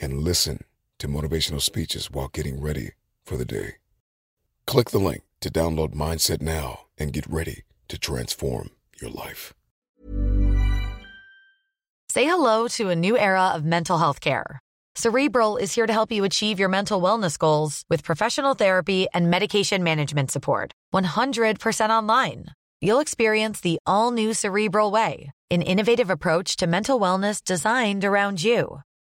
and listen to motivational speeches while getting ready for the day. Click the link to download Mindset now and get ready to transform your life. Say hello to a new era of mental health care. Cerebral is here to help you achieve your mental wellness goals with professional therapy and medication management support. 100% online. You'll experience the all new Cerebral Way, an innovative approach to mental wellness designed around you.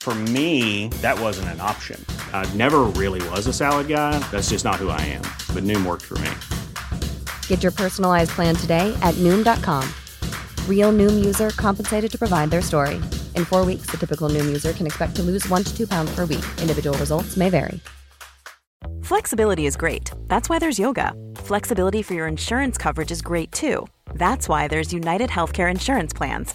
For me, that wasn't an option. I never really was a salad guy. That's just not who I am. But Noom worked for me. Get your personalized plan today at Noom.com. Real Noom user compensated to provide their story. In four weeks, the typical Noom user can expect to lose one to two pounds per week. Individual results may vary. Flexibility is great. That's why there's yoga. Flexibility for your insurance coverage is great too. That's why there's United Healthcare Insurance Plans.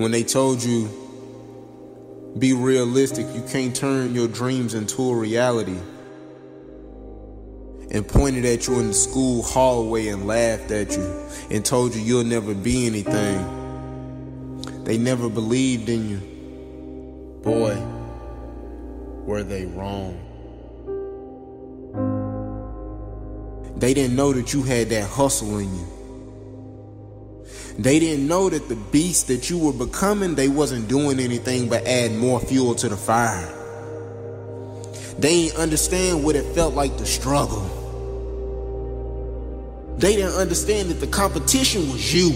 when they told you, be realistic, you can't turn your dreams into a reality. And pointed at you in the school hallway and laughed at you and told you you'll never be anything. They never believed in you. Boy, were they wrong. They didn't know that you had that hustle in you. They didn't know that the beast that you were becoming, they wasn't doing anything but add more fuel to the fire. They didn't understand what it felt like to struggle. They didn't understand that the competition was you.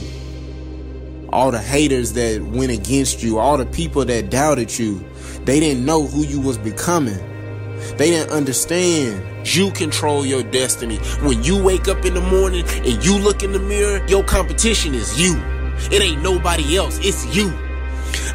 All the haters that went against you, all the people that doubted you, they didn't know who you was becoming. They didn't understand you control your destiny. When you wake up in the morning and you look in the mirror, your competition is you. It ain't nobody else, it's you.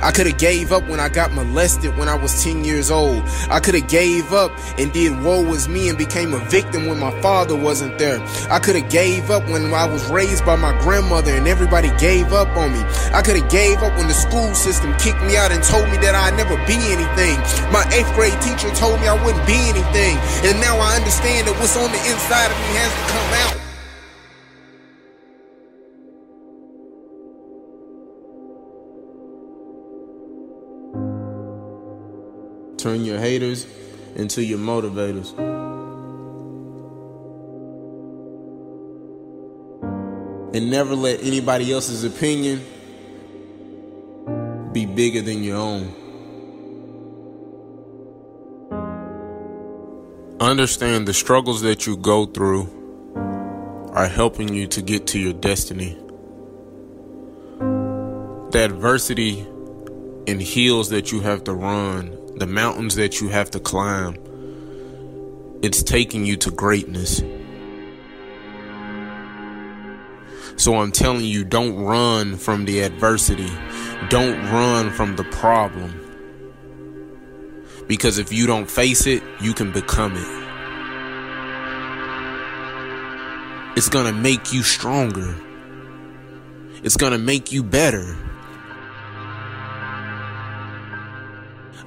I could have gave up when I got molested when I was 10 years old. I could have gave up and did woe was me and became a victim when my father wasn't there. I could have gave up when I was raised by my grandmother and everybody gave up on me. I could have gave up when the school system kicked me out and told me that I'd never be anything. My eighth grade teacher told me I wouldn't be anything. And now I understand that what's on the inside of me has to come out. Turn your haters into your motivators. And never let anybody else's opinion be bigger than your own. Understand the struggles that you go through are helping you to get to your destiny. The adversity and hills that you have to run, the mountains that you have to climb, it's taking you to greatness. So I'm telling you, don't run from the adversity. Don't run from the problem. Because if you don't face it, you can become it. It's gonna make you stronger. It's gonna make you better.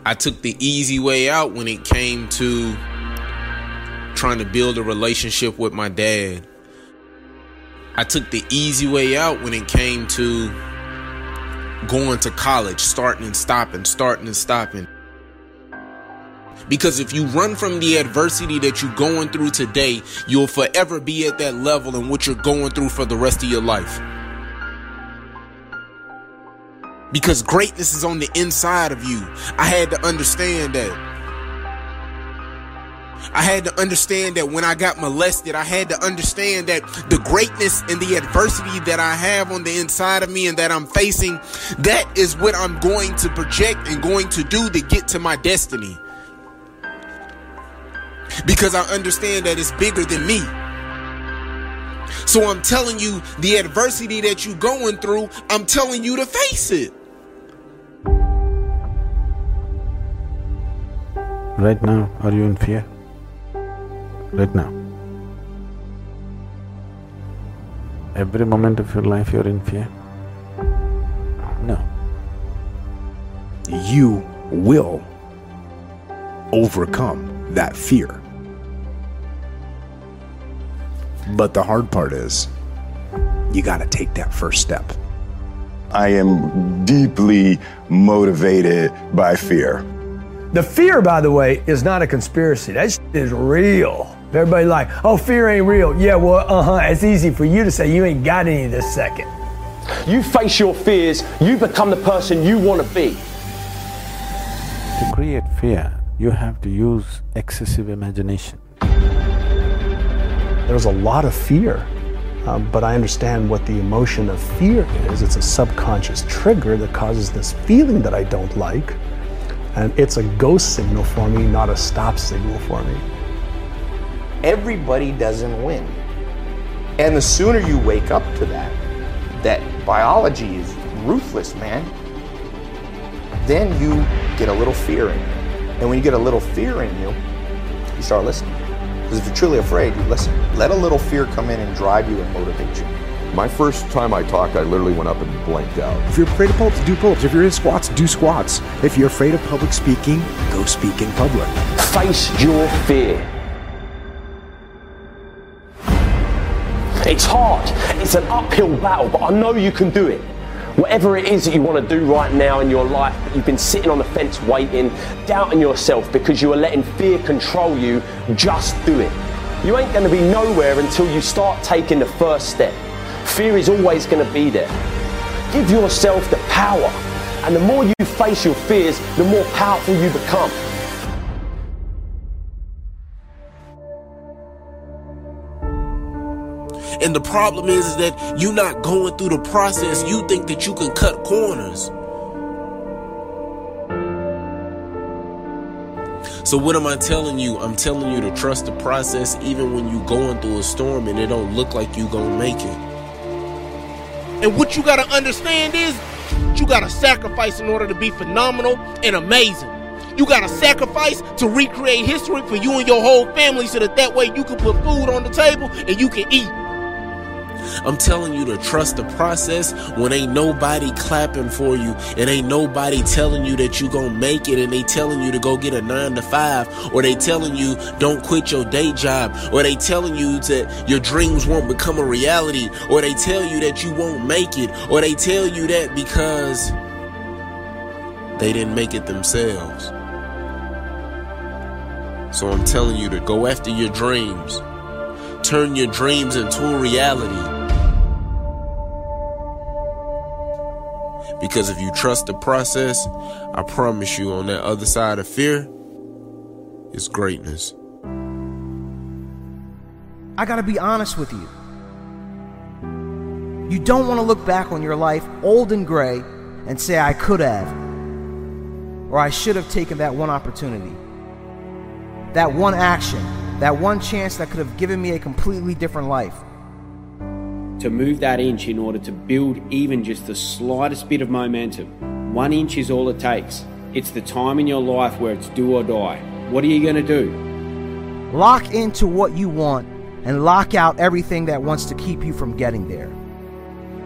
I took the easy way out when it came to trying to build a relationship with my dad. I took the easy way out when it came to going to college, starting and stopping, starting and stopping. Because if you run from the adversity that you're going through today, you'll forever be at that level and what you're going through for the rest of your life. Because greatness is on the inside of you. I had to understand that. I had to understand that when I got molested, I had to understand that the greatness and the adversity that I have on the inside of me and that I'm facing, that is what I'm going to project and going to do to get to my destiny because I understand that it's bigger than me. So I'm telling you, the adversity that you're going through, I'm telling you to face it. Right now, are you in fear? Right now. Every moment of your life you're in fear? No. You will overcome that fear. But the hard part is, you got to take that first step. I am deeply motivated by fear. The fear, by the way, is not a conspiracy. That is real. Everybody like, oh, fear ain't real. Yeah, well, uh huh. It's easy for you to say you ain't got any this second. You face your fears, you become the person you want to be. To create fear, you have to use excessive imagination. There's a lot of fear, um, but I understand what the emotion of fear is. It's a subconscious trigger that causes this feeling that I don't like, and it's a ghost signal for me, not a stop signal for me. Everybody doesn't win. And the sooner you wake up to that, that biology is ruthless, man, then you get a little fear in you. And when you get a little fear in you, you start listening. Because if you're truly afraid, you listen. Let a little fear come in and drive you and motivate you. My first time I talked, I literally went up and blanked out. If you're afraid of pull-ups, do pull-ups. If you're in squats, do squats. If you're afraid of public speaking, go speak in public. Face your fear. It's hard. It's an uphill battle, but I know you can do it. Whatever it is that you want to do right now in your life, but you've been sitting on the fence waiting, doubting yourself because you are letting fear control you, just do it. You ain't going to be nowhere until you start taking the first step. Fear is always going to be there. Give yourself the power, and the more you face your fears, the more powerful you become. And the problem is, is that you're not going through the process. You think that you can cut corners. So what am I telling you? I'm telling you to trust the process even when you're going through a storm and it don't look like you gonna make it. And what you gotta understand is you gotta sacrifice in order to be phenomenal and amazing. You gotta sacrifice to recreate history for you and your whole family so that that way you can put food on the table and you can eat. I'm telling you to trust the process when ain't nobody clapping for you and ain't nobody telling you that you gonna make it and they telling you to go get a nine to five or they telling you don't quit your day job or they telling you that your dreams won't become a reality or they tell you that you won't make it or they tell you that because they didn't make it themselves. So I'm telling you to go after your dreams. Turn your dreams into a reality. Because if you trust the process, I promise you on that other side of fear is greatness. I gotta be honest with you. You don't want to look back on your life old and gray and say, I could have, or I should have taken that one opportunity, that one action, that one chance that could have given me a completely different life. To move that inch in order to build even just the slightest bit of momentum, one inch is all it takes. It's the time in your life where it's do or die. What are you going to do? Lock into what you want and lock out everything that wants to keep you from getting there.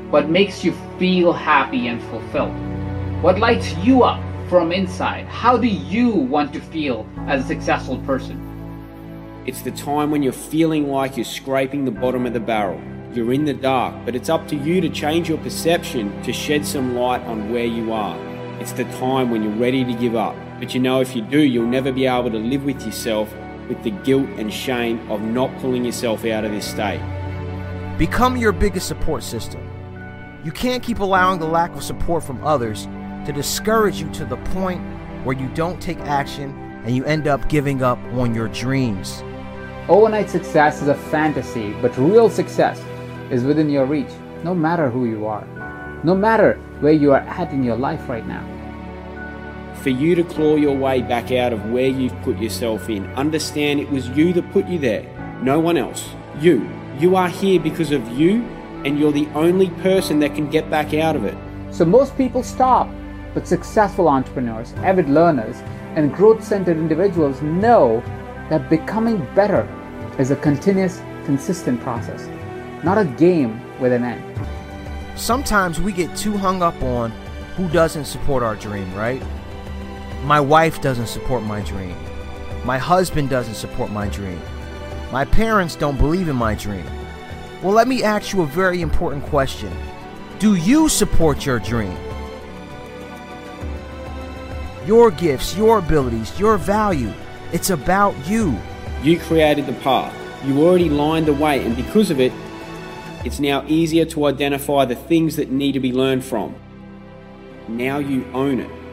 What makes you feel happy and fulfilled? What lights you up from inside? How do you want to feel as a successful person? It's the time when you're feeling like you're scraping the bottom of the barrel. You're in the dark, but it's up to you to change your perception to shed some light on where you are. It's the time when you're ready to give up. But you know, if you do, you'll never be able to live with yourself with the guilt and shame of not pulling yourself out of this state. Become your biggest support system. You can't keep allowing the lack of support from others to discourage you to the point where you don't take action and you end up giving up on your dreams. Overnight success is a fantasy, but real success is within your reach, no matter who you are, no matter where you are at in your life right now. For you to claw your way back out of where you've put yourself in, understand it was you that put you there, no one else. You. You are here because of you, and you're the only person that can get back out of it. So most people stop, but successful entrepreneurs, avid learners, and growth centered individuals know that becoming better is a continuous, consistent process, not a game with an end. Sometimes we get too hung up on who doesn't support our dream, right? My wife doesn't support my dream. My husband doesn't support my dream. My parents don't believe in my dream. Well, let me ask you a very important question Do you support your dream? Your gifts, your abilities, your value. It's about you. You created the path. You already lined the way, and because of it, it's now easier to identify the things that need to be learned from. Now you own it.